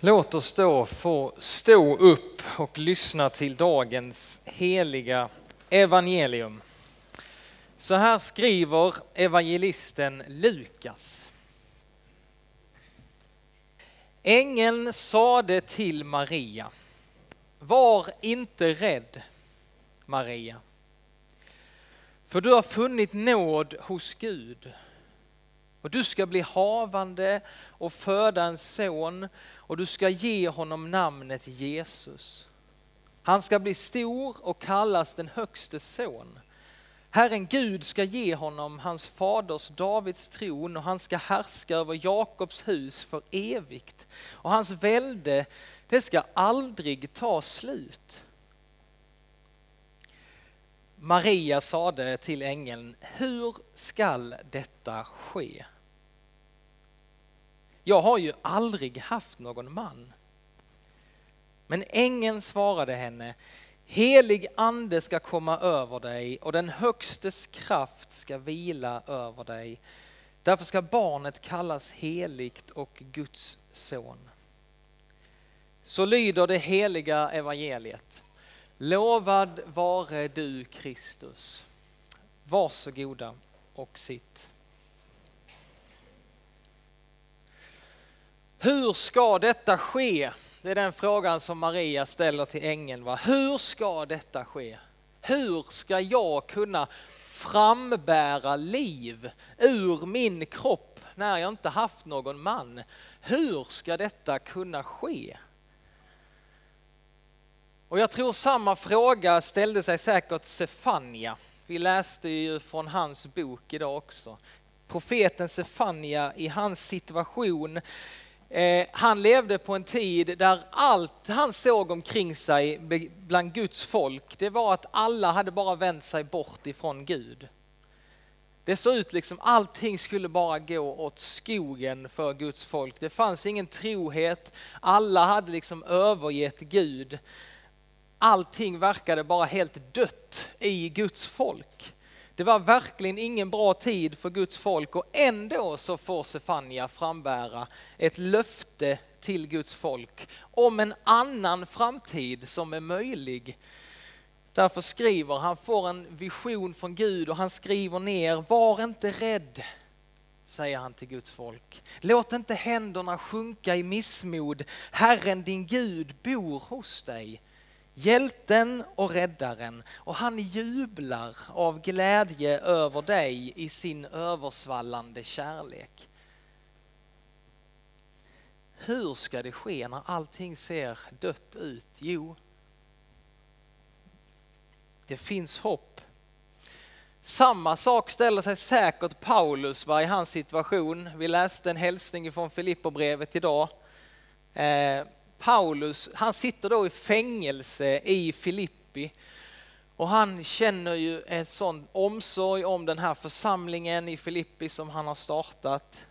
Låt oss då få stå upp och lyssna till dagens heliga evangelium. Så här skriver evangelisten Lukas. Ängeln sade till Maria, var inte rädd Maria, för du har funnit nåd hos Gud och du ska bli havande och föda en son och du ska ge honom namnet Jesus. Han ska bli stor och kallas den högste son. Herren Gud ska ge honom hans faders Davids tron och han ska härska över Jakobs hus för evigt. Och hans välde, det ska aldrig ta slut. Maria sade till ängeln, hur skall detta ske? Jag har ju aldrig haft någon man. Men ängeln svarade henne, helig ande ska komma över dig och den högstes kraft ska vila över dig. Därför ska barnet kallas heligt och Guds son. Så lyder det heliga evangeliet. Lovad vare du Kristus. Varsågoda och sitt. Hur ska detta ske? Det är den frågan som Maria ställer till ängeln. Va? Hur ska detta ske? Hur ska jag kunna frambära liv ur min kropp när jag inte haft någon man? Hur ska detta kunna ske? Och jag tror samma fråga ställde sig säkert Sefania. Vi läste ju från hans bok idag också. Profeten Sefania i hans situation Eh, han levde på en tid där allt han såg omkring sig bland Guds folk, det var att alla hade bara vänt sig bort ifrån Gud. Det såg ut liksom allting skulle bara gå åt skogen för Guds folk. Det fanns ingen trohet, alla hade liksom övergett Gud. Allting verkade bara helt dött i Guds folk. Det var verkligen ingen bra tid för Guds folk och ändå så får Sefania frambära ett löfte till Guds folk om en annan framtid som är möjlig. Därför skriver han, får en vision från Gud och han skriver ner, var inte rädd, säger han till Guds folk. Låt inte händerna sjunka i missmod, Herren din Gud bor hos dig hjälten och räddaren och han jublar av glädje över dig i sin översvallande kärlek. Hur ska det ske när allting ser dött ut? Jo, det finns hopp. Samma sak ställer sig säkert Paulus var i hans situation. Vi läste en hälsning från Filipperbrevet idag. Eh, Paulus, han sitter då i fängelse i Filippi och han känner ju en sån omsorg om den här församlingen i Filippi som han har startat.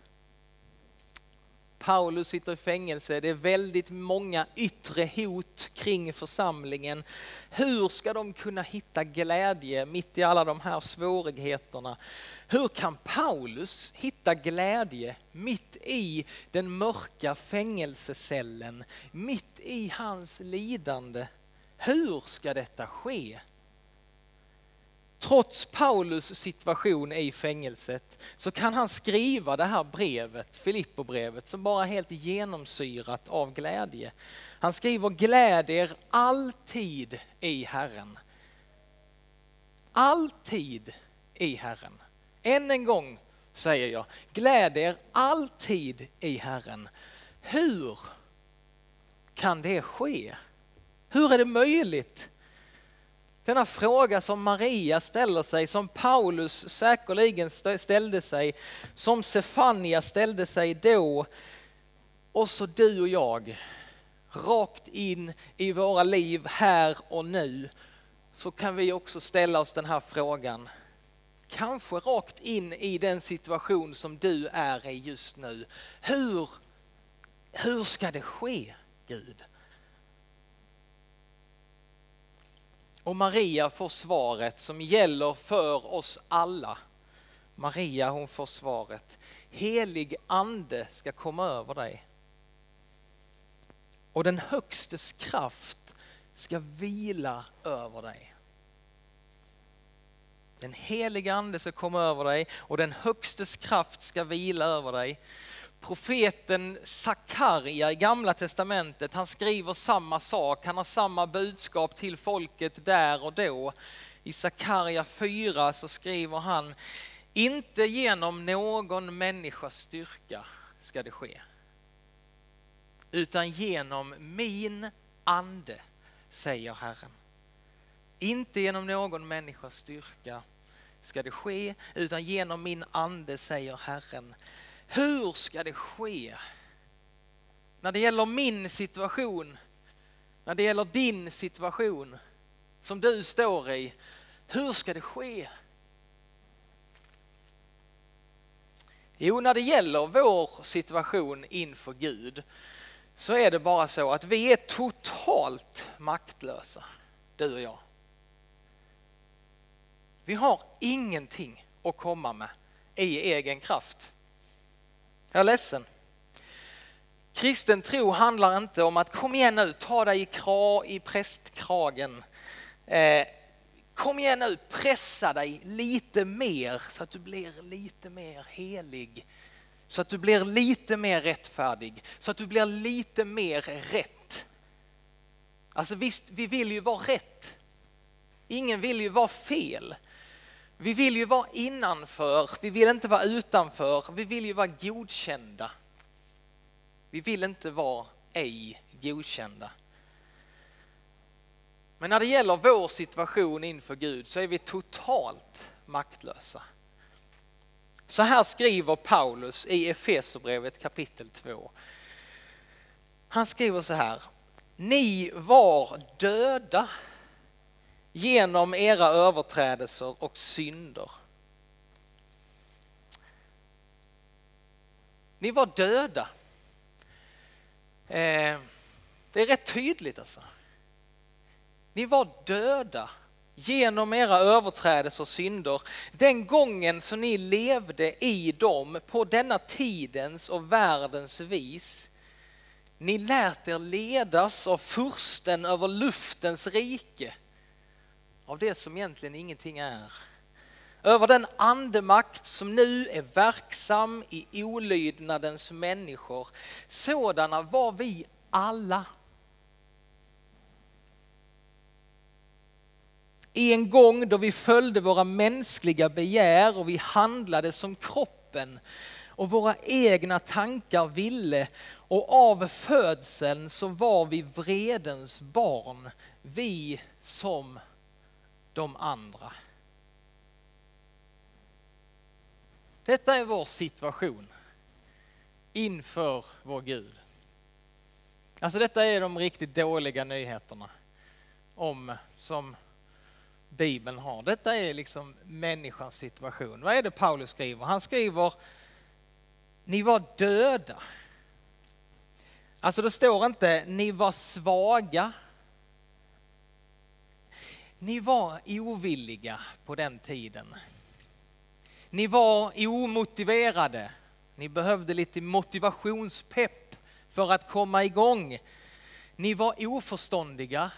Paulus sitter i fängelse, det är väldigt många yttre hot kring församlingen. Hur ska de kunna hitta glädje mitt i alla de här svårigheterna? Hur kan Paulus hitta glädje mitt i den mörka fängelsecellen, mitt i hans lidande? Hur ska detta ske? Trots Paulus situation i fängelset så kan han skriva det här brevet, Filipperbrevet, som bara är helt genomsyrat av glädje. Han skriver gläd er alltid i Herren. Alltid i Herren. Än en gång säger jag, gläd er alltid i Herren. Hur kan det ske? Hur är det möjligt? Denna fråga som Maria ställer sig, som Paulus säkerligen ställde sig, som Sefania ställde sig då, och så du och jag, rakt in i våra liv här och nu, så kan vi också ställa oss den här frågan kanske rakt in i den situation som du är i just nu. Hur, hur ska det ske, Gud? Och Maria får svaret som gäller för oss alla. Maria hon får svaret, helig ande ska komma över dig. och den högstes kraft ska vila över dig. Den heliga ande ska komma över dig och den högstes kraft ska vila över dig. Profeten Sakarja i gamla testamentet, han skriver samma sak, han har samma budskap till folket där och då. I Sakarja 4 så skriver han, inte genom någon människas styrka ska det ske, utan genom min ande, säger Herren. Inte genom någon människas styrka ska det ske, utan genom min ande, säger Herren. Hur ska det ske? När det gäller min situation, när det gäller din situation som du står i, hur ska det ske? Jo, när det gäller vår situation inför Gud så är det bara så att vi är totalt maktlösa, du och jag. Vi har ingenting att komma med i egen kraft. Jag är ledsen. Kristen tro handlar inte om att kom igen nu, ta dig i, kra, i prästkragen. Eh, kom igen nu, pressa dig lite mer så att du blir lite mer helig. Så att du blir lite mer rättfärdig, så att du blir lite mer rätt. Alltså visst, vi vill ju vara rätt. Ingen vill ju vara fel. Vi vill ju vara innanför, vi vill inte vara utanför, vi vill ju vara godkända. Vi vill inte vara ej godkända. Men när det gäller vår situation inför Gud så är vi totalt maktlösa. Så här skriver Paulus i Efesierbrevet kapitel 2. Han skriver så här. Ni var döda genom era överträdelser och synder. Ni var döda. Eh, det är rätt tydligt alltså. Ni var döda genom era överträdelser och synder den gången som ni levde i dem på denna tidens och världens vis. Ni lät er ledas av fursten över luftens rike av det som egentligen ingenting är. Över den andemakt som nu är verksam i olydnadens människor. Sådana var vi alla. I en gång då vi följde våra mänskliga begär och vi handlade som kroppen och våra egna tankar ville och av födseln så var vi vredens barn, vi som de andra. Detta är vår situation inför vår Gud. Alltså detta är de riktigt dåliga nyheterna om som Bibeln har. Detta är liksom människans situation. Vad är det Paulus skriver? Han skriver ni var döda. Alltså det står inte ni var svaga ni var ovilliga på den tiden. Ni var omotiverade. Ni behövde lite motivationspepp för att komma igång. Ni var oförståndiga.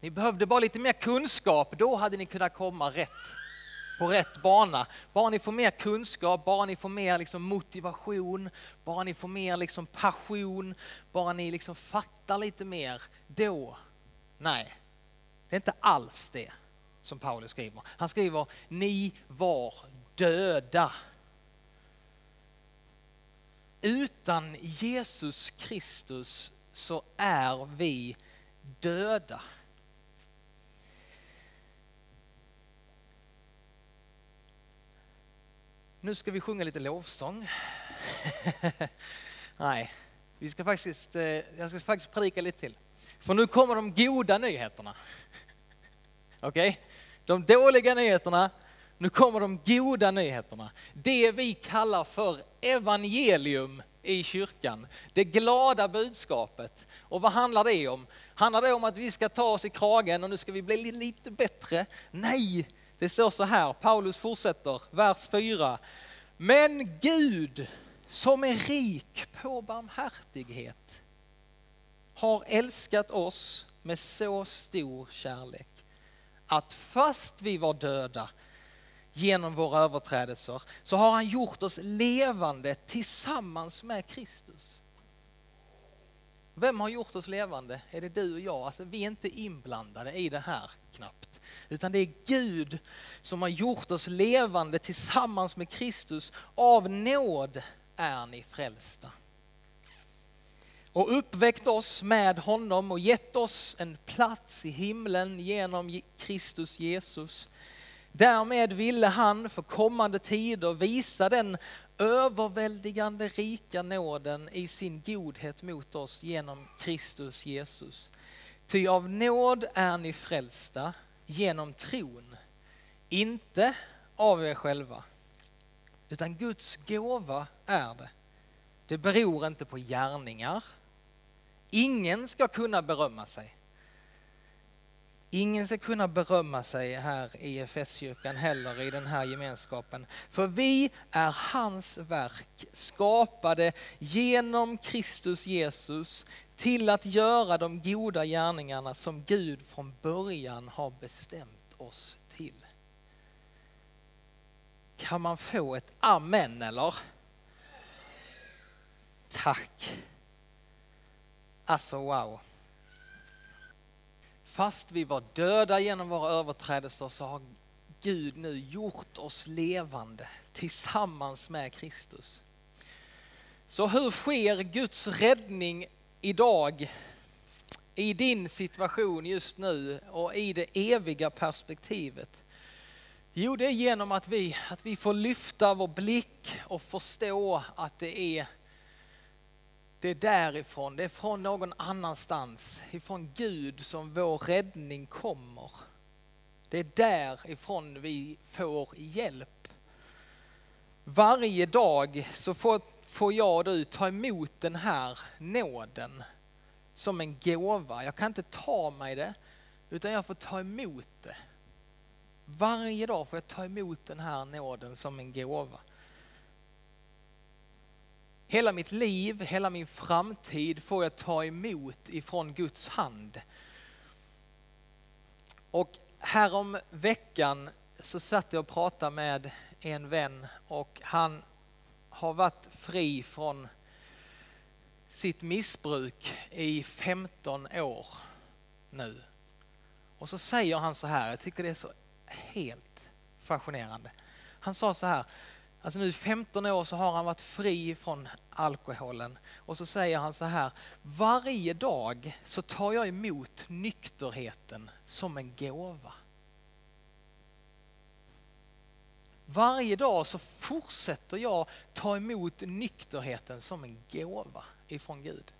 Ni behövde bara lite mer kunskap, då hade ni kunnat komma rätt på rätt bana. Bara ni får mer kunskap, bara ni får mer liksom motivation, bara ni får mer liksom passion, bara ni liksom fattar lite mer, då, nej, det är inte alls det som Paulus skriver. Han skriver, ni var döda. Utan Jesus Kristus så är vi döda. Nu ska vi sjunga lite lovsång. Nej, vi ska faktiskt, eh, jag ska faktiskt predika lite till. För nu kommer de goda nyheterna. Okej? Okay? De dåliga nyheterna, nu kommer de goda nyheterna. Det vi kallar för evangelium i kyrkan. Det glada budskapet. Och vad handlar det om? Handlar det om att vi ska ta oss i kragen och nu ska vi bli lite bättre? Nej, det står så här, Paulus fortsätter, vers 4. Men Gud som är rik på barmhärtighet har älskat oss med så stor kärlek att fast vi var döda genom våra överträdelser så har han gjort oss levande tillsammans med Kristus. Vem har gjort oss levande? Är det du och jag? Alltså, vi är inte inblandade i det här knappt. Utan det är Gud som har gjort oss levande tillsammans med Kristus. Av nåd är ni frälsta. Och uppväckt oss med honom och gett oss en plats i himlen genom Kristus Jesus. Därmed ville han för kommande tider visa den överväldigande rika nåden i sin godhet mot oss genom Kristus Jesus. Ty av nåd är ni frälsta genom tron, inte av er själva, utan Guds gåva är det. Det beror inte på gärningar. Ingen ska kunna berömma sig. Ingen ska kunna berömma sig här i FS-kyrkan heller i den här gemenskapen. För vi är hans verk, skapade genom Kristus Jesus till att göra de goda gärningarna som Gud från början har bestämt oss till. Kan man få ett amen eller? Tack. Alltså wow. Fast vi var döda genom våra överträdelser så har Gud nu gjort oss levande tillsammans med Kristus. Så hur sker Guds räddning idag i din situation just nu och i det eviga perspektivet? Jo, det är genom att vi, att vi får lyfta vår blick och förstå att det är det är därifrån, det är från någon annanstans, ifrån Gud som vår räddning kommer. Det är därifrån vi får hjälp. Varje dag så får, får jag och du ta emot den här nåden som en gåva. Jag kan inte ta mig det, utan jag får ta emot det. Varje dag får jag ta emot den här nåden som en gåva. Hela mitt liv, hela min framtid får jag ta emot ifrån Guds hand. Och härom veckan så satt jag och pratade med en vän och han har varit fri från sitt missbruk i 15 år nu. Och så säger han så här, jag tycker det är så helt fascinerande. Han sa så här, Alltså nu i 15 år så har han varit fri från alkoholen. Och så säger han så här, varje dag så tar jag emot nykterheten som en gåva. Varje dag så fortsätter jag ta emot nykterheten som en gåva ifrån Gud.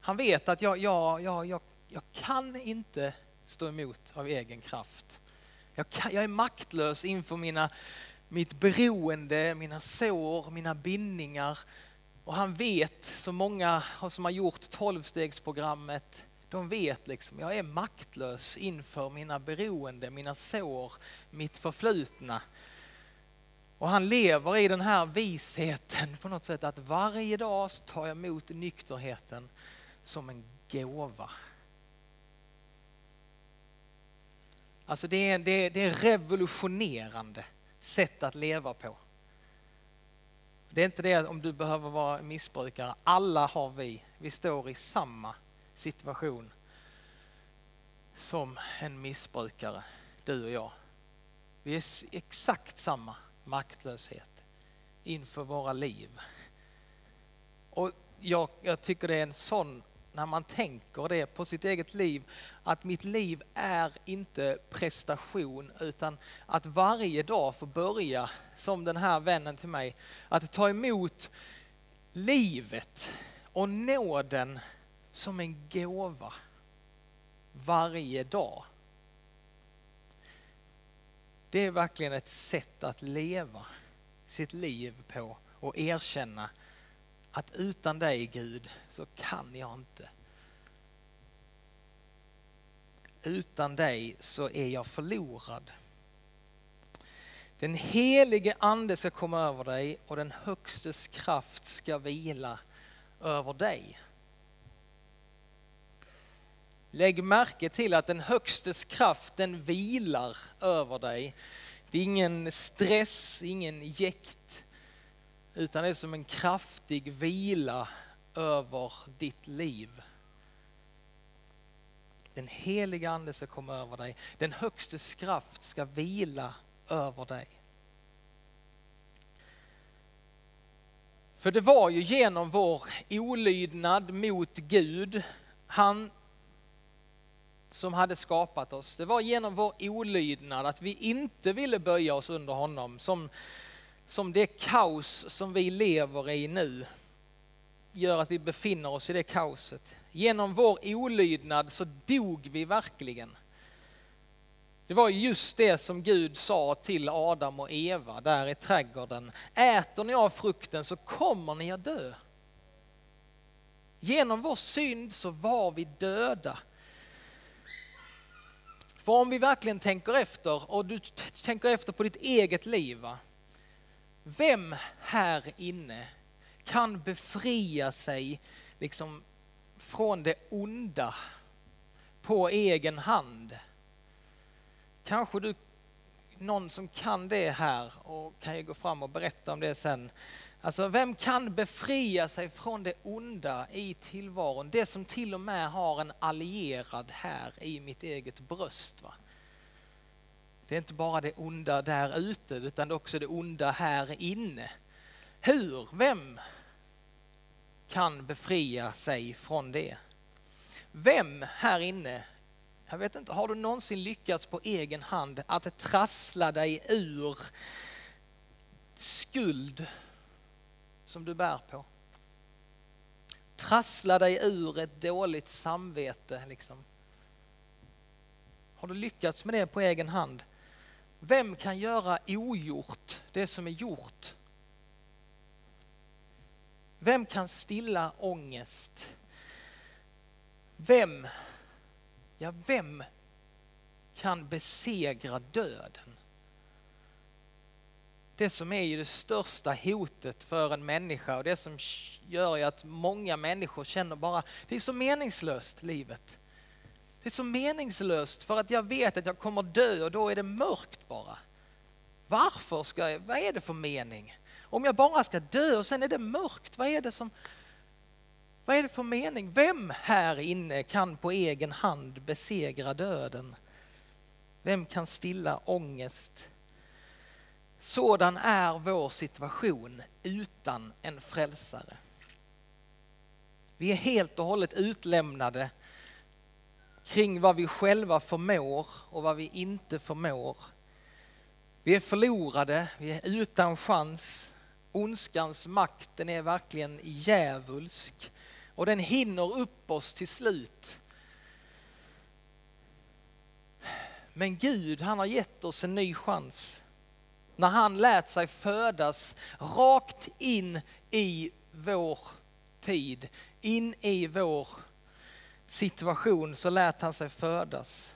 Han vet att jag, jag, jag, jag, jag kan inte stå emot av egen kraft. Jag, kan, jag är maktlös inför mina, mitt beroende, mina sår, mina bindningar. Och han vet, så många som har gjort tolvstegsprogrammet, de vet liksom, jag är maktlös inför mina beroende, mina sår, mitt förflutna. Och han lever i den här visheten på något sätt att varje dag så tar jag emot nykterheten som en gåva. Alltså det är, det, det är revolutionerande sätt att leva på. Det är inte det om du behöver vara missbrukare. Alla har vi. Vi står i samma situation som en missbrukare, du och jag. Vi är exakt samma maktlöshet inför våra liv. Och jag, jag tycker det är en sån när man tänker det på sitt eget liv, att mitt liv är inte prestation utan att varje dag få börja, som den här vännen till mig, att ta emot livet och nåden som en gåva varje dag. Det är verkligen ett sätt att leva sitt liv på och erkänna att utan dig Gud så kan jag inte. Utan dig så är jag förlorad. Den helige ande ska komma över dig och den högstes kraft ska vila över dig. Lägg märke till att den högstes kraft den vilar över dig. Det är ingen stress, ingen jäkt, utan det är som en kraftig vila över ditt liv. Den heliga ande ska komma över dig. Den högstes kraft ska vila över dig. För det var ju genom vår olydnad mot Gud, han som hade skapat oss. Det var genom vår olydnad, att vi inte ville böja oss under honom, som, som det kaos som vi lever i nu gör att vi befinner oss i det kaoset. Genom vår olydnad så dog vi verkligen. Det var just det som Gud sa till Adam och Eva där i trädgården. Äter ni av frukten så kommer ni att dö. Genom vår synd så var vi döda. För om vi verkligen tänker efter och du tänker efter på ditt eget liv. Va? Vem här inne kan befria sig liksom från det onda på egen hand? Kanske du, någon som kan det här och kan ju gå fram och berätta om det sen. Alltså vem kan befria sig från det onda i tillvaron? Det som till och med har en allierad här i mitt eget bröst. Va? Det är inte bara det onda där ute utan också det onda här inne. Hur? Vem kan befria sig från det? Vem här inne, jag vet inte, har du någonsin lyckats på egen hand att trassla dig ur skuld som du bär på. Trassla dig ur ett dåligt samvete. Liksom. Har du lyckats med det på egen hand? Vem kan göra ogjort det som är gjort? Vem kan stilla ångest? Vem, ja vem kan besegra döden? det som är ju det största hotet för en människa och det som gör att många människor känner bara, det är så meningslöst livet. Det är så meningslöst för att jag vet att jag kommer dö och då är det mörkt bara. Varför ska jag, vad är det för mening? Om jag bara ska dö och sen är det mörkt, vad är det som, vad är det för mening? Vem här inne kan på egen hand besegra döden? Vem kan stilla ångest? Sådan är vår situation utan en frälsare. Vi är helt och hållet utlämnade kring vad vi själva förmår och vad vi inte förmår. Vi är förlorade, vi är utan chans. Ondskans makt den är verkligen djävulsk och den hinner upp oss till slut. Men Gud han har gett oss en ny chans när han lät sig födas rakt in i vår tid, in i vår situation så lät han sig födas.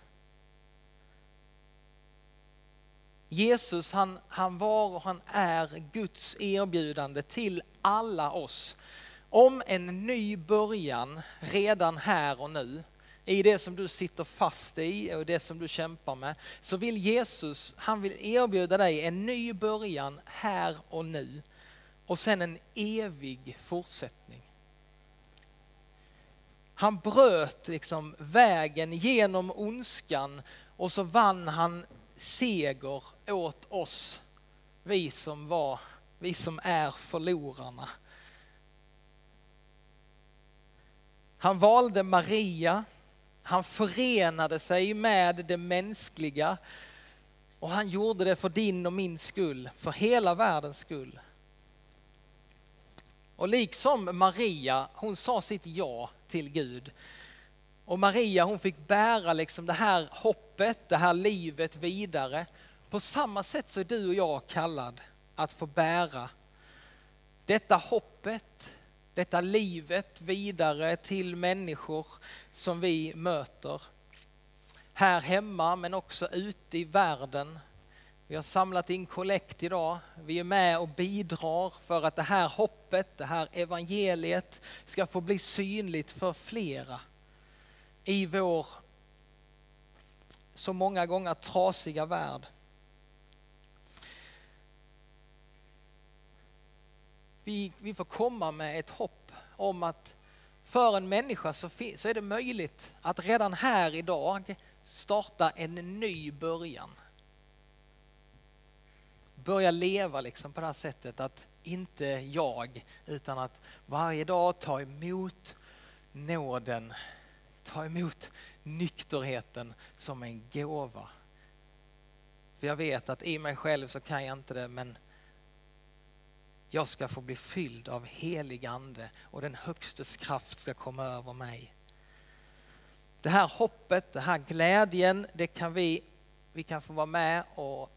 Jesus han, han var och han är Guds erbjudande till alla oss om en ny början redan här och nu i det som du sitter fast i och det som du kämpar med, så vill Jesus, han vill erbjuda dig en ny början här och nu och sen en evig fortsättning. Han bröt liksom vägen genom ondskan och så vann han seger åt oss, vi som var, vi som är förlorarna. Han valde Maria han förenade sig med det mänskliga och han gjorde det för din och min skull, för hela världens skull. Och liksom Maria, hon sa sitt ja till Gud. Och Maria hon fick bära liksom det här hoppet, det här livet vidare. På samma sätt så är du och jag kallad att få bära detta hoppet, detta livet vidare till människor som vi möter. Här hemma men också ute i världen. Vi har samlat in kollekt idag. Vi är med och bidrar för att det här hoppet, det här evangeliet ska få bli synligt för flera i vår så många gånger trasiga värld. Vi, vi får komma med ett hopp om att för en människa så, så är det möjligt att redan här idag starta en ny början. Börja leva liksom på det här sättet att inte jag utan att varje dag ta emot nåden, ta emot nykterheten som en gåva. För jag vet att i mig själv så kan jag inte det men jag ska få bli fylld av helig ande och den högstes kraft ska komma över mig. Det här hoppet, den här glädjen, det kan vi, vi kan få vara med och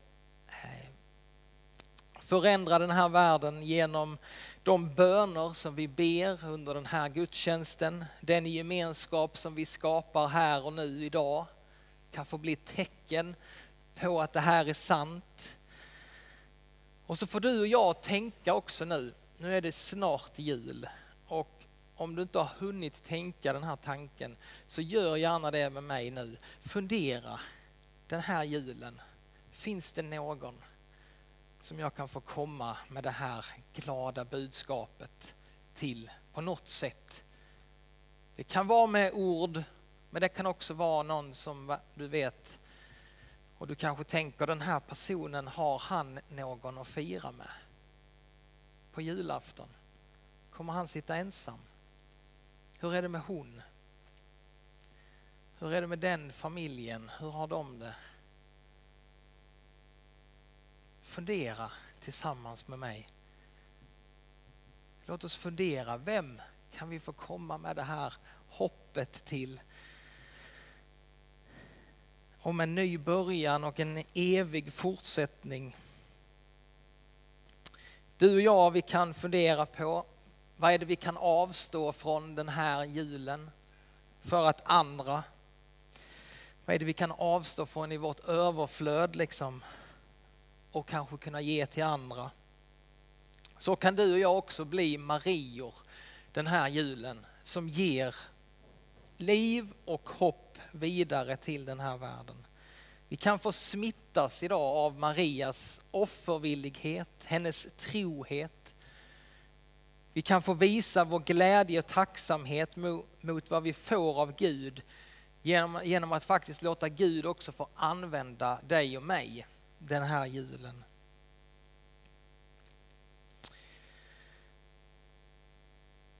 förändra den här världen genom de böner som vi ber under den här gudstjänsten, den gemenskap som vi skapar här och nu idag kan få bli tecken på att det här är sant. Och så får du och jag tänka också nu, nu är det snart jul och om du inte har hunnit tänka den här tanken så gör gärna det med mig nu. Fundera den här julen, finns det någon som jag kan få komma med det här glada budskapet till på något sätt? Det kan vara med ord, men det kan också vara någon som du vet och du kanske tänker den här personen, har han någon att fira med? På julafton? Kommer han sitta ensam? Hur är det med hon? Hur är det med den familjen? Hur har de det? Fundera tillsammans med mig. Låt oss fundera, vem kan vi få komma med det här hoppet till? Om en ny början och en evig fortsättning. Du och jag, vi kan fundera på vad är det vi kan avstå från den här julen för att andra? Vad är det vi kan avstå från i vårt överflöd liksom och kanske kunna ge till andra? Så kan du och jag också bli Marior den här julen som ger liv och hopp vidare till den här världen. Vi kan få smittas idag av Marias offervillighet, hennes trohet, vi kan få visa vår glädje och tacksamhet mot, vad vi får av Gud genom, genom att faktiskt låta Gud också få använda dig och mig den här julen.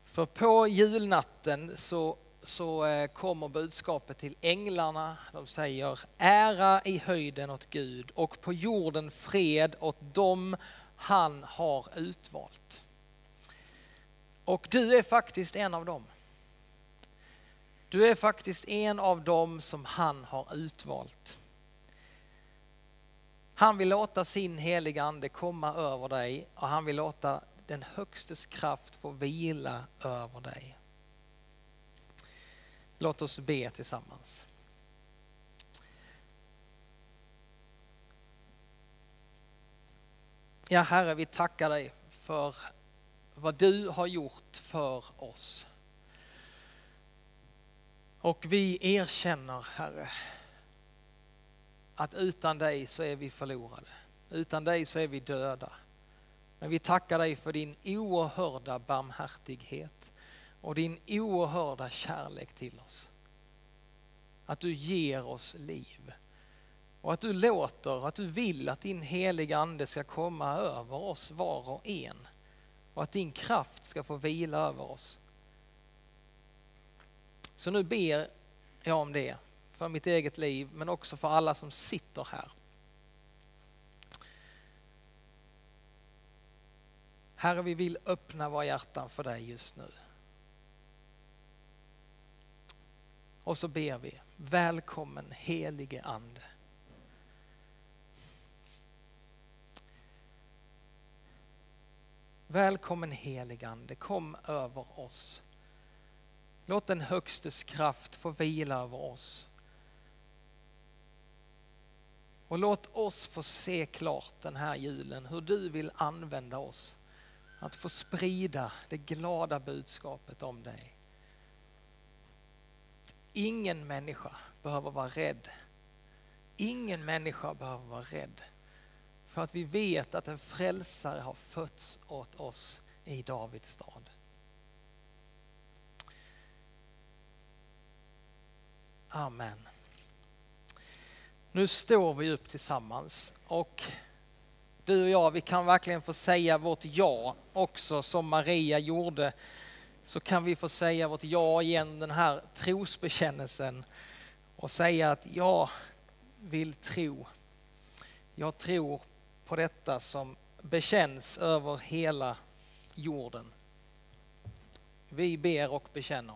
För på julnatten så, så eh, kommer budskapet till änglarna. De säger ära i höjden åt Gud och på jorden fred åt dem han har utvalt. Och du är faktiskt en av dem. Du är faktiskt en av dem som han har utvalt. Han vill låta sin heliga ande komma över dig och han vill låta den högstes kraft få vila över dig. Låt oss be tillsammans. Ja Herre, vi tackar dig för vad du har gjort för oss. Och vi erkänner, Herre, att utan dig så är vi förlorade. Utan dig så är vi döda. Men vi tackar dig för din oerhörda barmhärtighet och din oerhörda kärlek till oss. Att du ger oss liv och att du låter, att du vill att din heliga ande ska komma över oss var och en och att din kraft ska få vila över oss. Så nu ber jag om det för mitt eget liv men också för alla som sitter här. Herre, vi vill öppna våra hjärtan för dig just nu. Och så ber vi, välkommen helige Ande. Välkommen heligande, kom över oss. Låt den högstes kraft få vila över oss. Och låt oss få se klart den här julen hur du vill använda oss. Att få sprida det glada budskapet om dig. Ingen människa behöver vara rädd. Ingen människa behöver vara rädd. För att vi vet att en frälsare har fötts åt oss i Davids stad. Amen. Nu står vi upp tillsammans och du och jag, vi kan verkligen få säga vårt ja också som Maria gjorde. Så kan vi få säga vårt ja igen, den här trosbekännelsen och säga att jag vill tro. Jag tror på detta som bekänns över hela jorden. Vi ber och bekänner.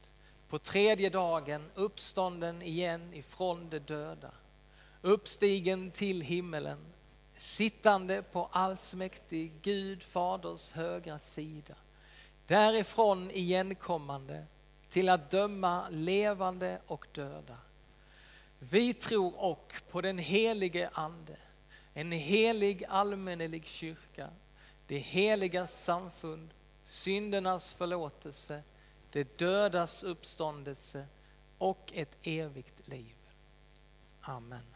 på tredje dagen uppstånden igen ifrån de döda, uppstigen till himmelen, sittande på allsmäktig Gud faders högra sida, därifrån igenkommande till att döma levande och döda. Vi tror och på den helige Ande, en helig allmännelig kyrka, det heliga samfund, syndernas förlåtelse, det dödas uppståndelse och ett evigt liv. Amen.